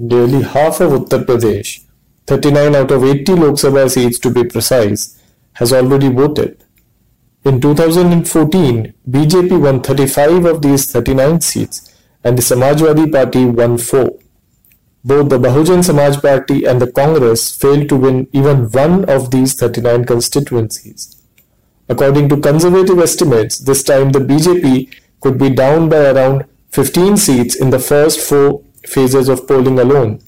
nearly half of Uttar Pradesh, 39 out of 80 Lok Sabha seats to be precise, has already voted. In 2014, BJP won 35 of these 39 seats and the Samajwadi Party won 4. Both the Bahujan Samaj Party and the Congress failed to win even one of these 39 constituencies. According to conservative estimates, this time the BJP could be down by around 15 seats in the first four phases of polling alone.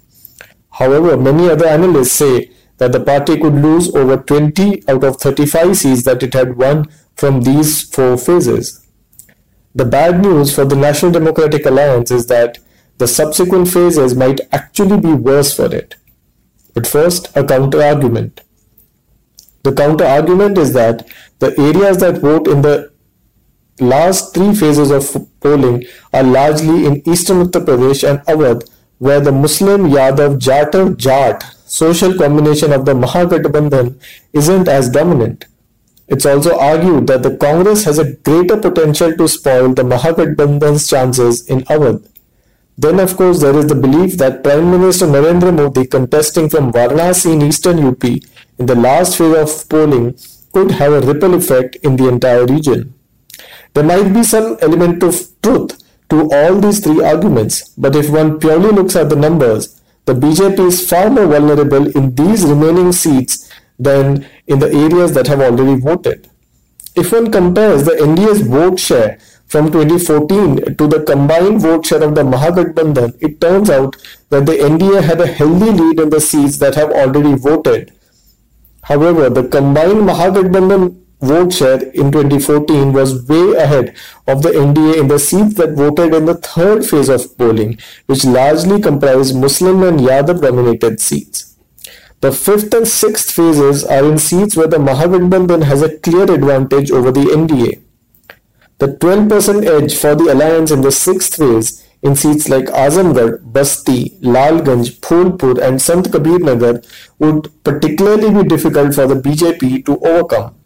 However, many other analysts say that the party could lose over 20 out of 35 seats that it had won from these four phases. The bad news for the National Democratic Alliance is that the subsequent phases might actually be worse for it. But first, a counter argument. The counter argument is that the areas that vote in the last three phases of polling are largely in eastern Uttar Pradesh and Awadh, where the Muslim Yadav Jatav Jat social combination of the Mahagathbandhan isn't as dominant. It's also argued that the Congress has a greater potential to spoil the Mahagathbandhan's chances in Awadh. Then, of course, there is the belief that Prime Minister Narendra Modi contesting from Varanasi in eastern UP in the last phase of polling could have a ripple effect in the entire region. There might be some element of truth to all these three arguments, but if one purely looks at the numbers, the BJP is far more vulnerable in these remaining seats than in the areas that have already voted. If one compares the NDA's vote share from 2014 to the combined vote share of the Mahagathbandhan, it turns out that the NDA had a healthy lead in the seats that have already voted. However, the combined Mahagathbandhan vote share in 2014 was way ahead of the NDA in the seats that voted in the third phase of polling, which largely comprised Muslim and Yadav dominated seats. The fifth and sixth phases are in seats where the Mahagathbandhan has a clear advantage over the NDA. The 12% edge for the alliance in the sixth phase in seats like Azamgarh, Basti, Lalganj, Phulpur and Sant Kabir Nagar would particularly be difficult for the BJP to overcome.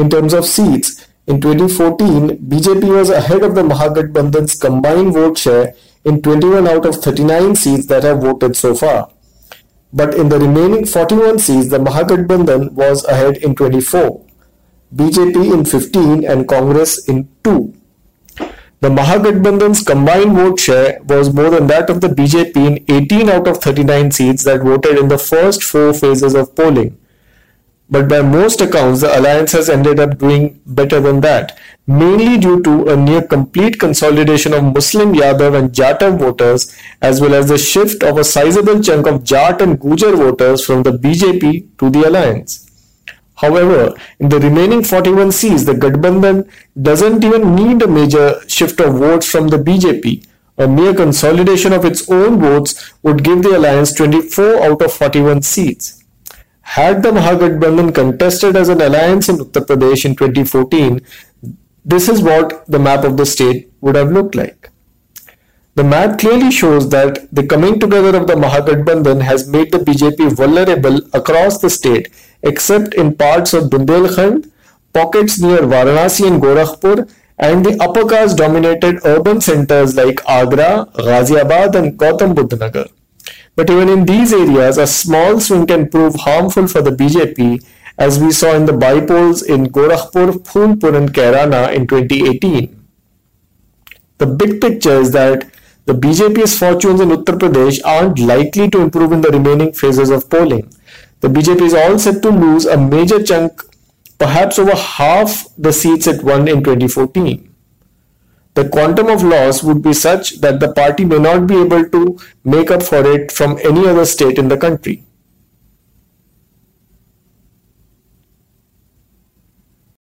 In terms of seats, in 2014, BJP was ahead of the Mahagathbandhan's combined vote share in 21 out of 39 seats that have voted so far. But in the remaining 41 seats, the Mahagathbandhan was ahead in 24, BJP in 15 and Congress in 2. The Mahagathbandhan's combined vote share was more than that of the BJP in 18 out of 39 seats that voted in the first four phases of polling. But by most accounts, the alliance has ended up doing better than that, mainly due to a near complete consolidation of Muslim Yadav and Jatav voters, as well as the shift of a sizable chunk of Jat and Gujar voters from the BJP to the alliance. However, in the remaining 41 seats, the Gathbandhan doesn't even need a major shift of votes from the BJP. A mere consolidation of its own votes would give the alliance 24 out of 41 seats. Had the Mahagathbandhan contested as an alliance in Uttar Pradesh in 2014, this is what the map of the state would have looked like. The map clearly shows that the coming together of the Mahagathbandhan has made the BJP vulnerable across the state except in parts of Bundelkhand, pockets near Varanasi and Gorakhpur, and the upper caste dominated urban centers like Agra, Ghaziabad, and Gautam Buddha Nagar. But even in these areas, a small swing can prove harmful for the BJP, as we saw in the bypolls in Gorakhpur, Phulpur, and Kairana in 2018. The big picture is that the BJP's fortunes in Uttar Pradesh aren't likely to improve in the remaining phases of polling. The BJP is all set to lose a major chunk, perhaps over half the seats it won in 2014 the quantum of loss would be such that the party may not be able to make up for it from any other state in the country.